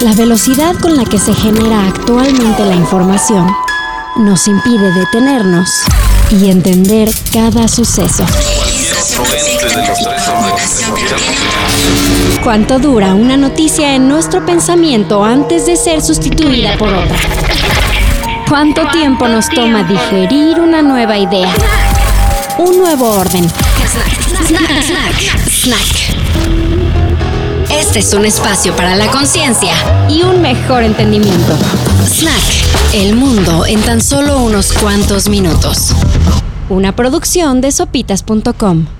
La velocidad con la que se genera actualmente la información nos impide detenernos y entender cada suceso. ¿Cuánto dura una noticia en nuestro pensamiento antes de ser sustituida por otra? ¿Cuánto tiempo nos toma digerir una nueva idea? Un nuevo orden. Snack, snack, snack. Este es un espacio para la conciencia y un mejor entendimiento. Snack, el mundo en tan solo unos cuantos minutos. Una producción de sopitas.com.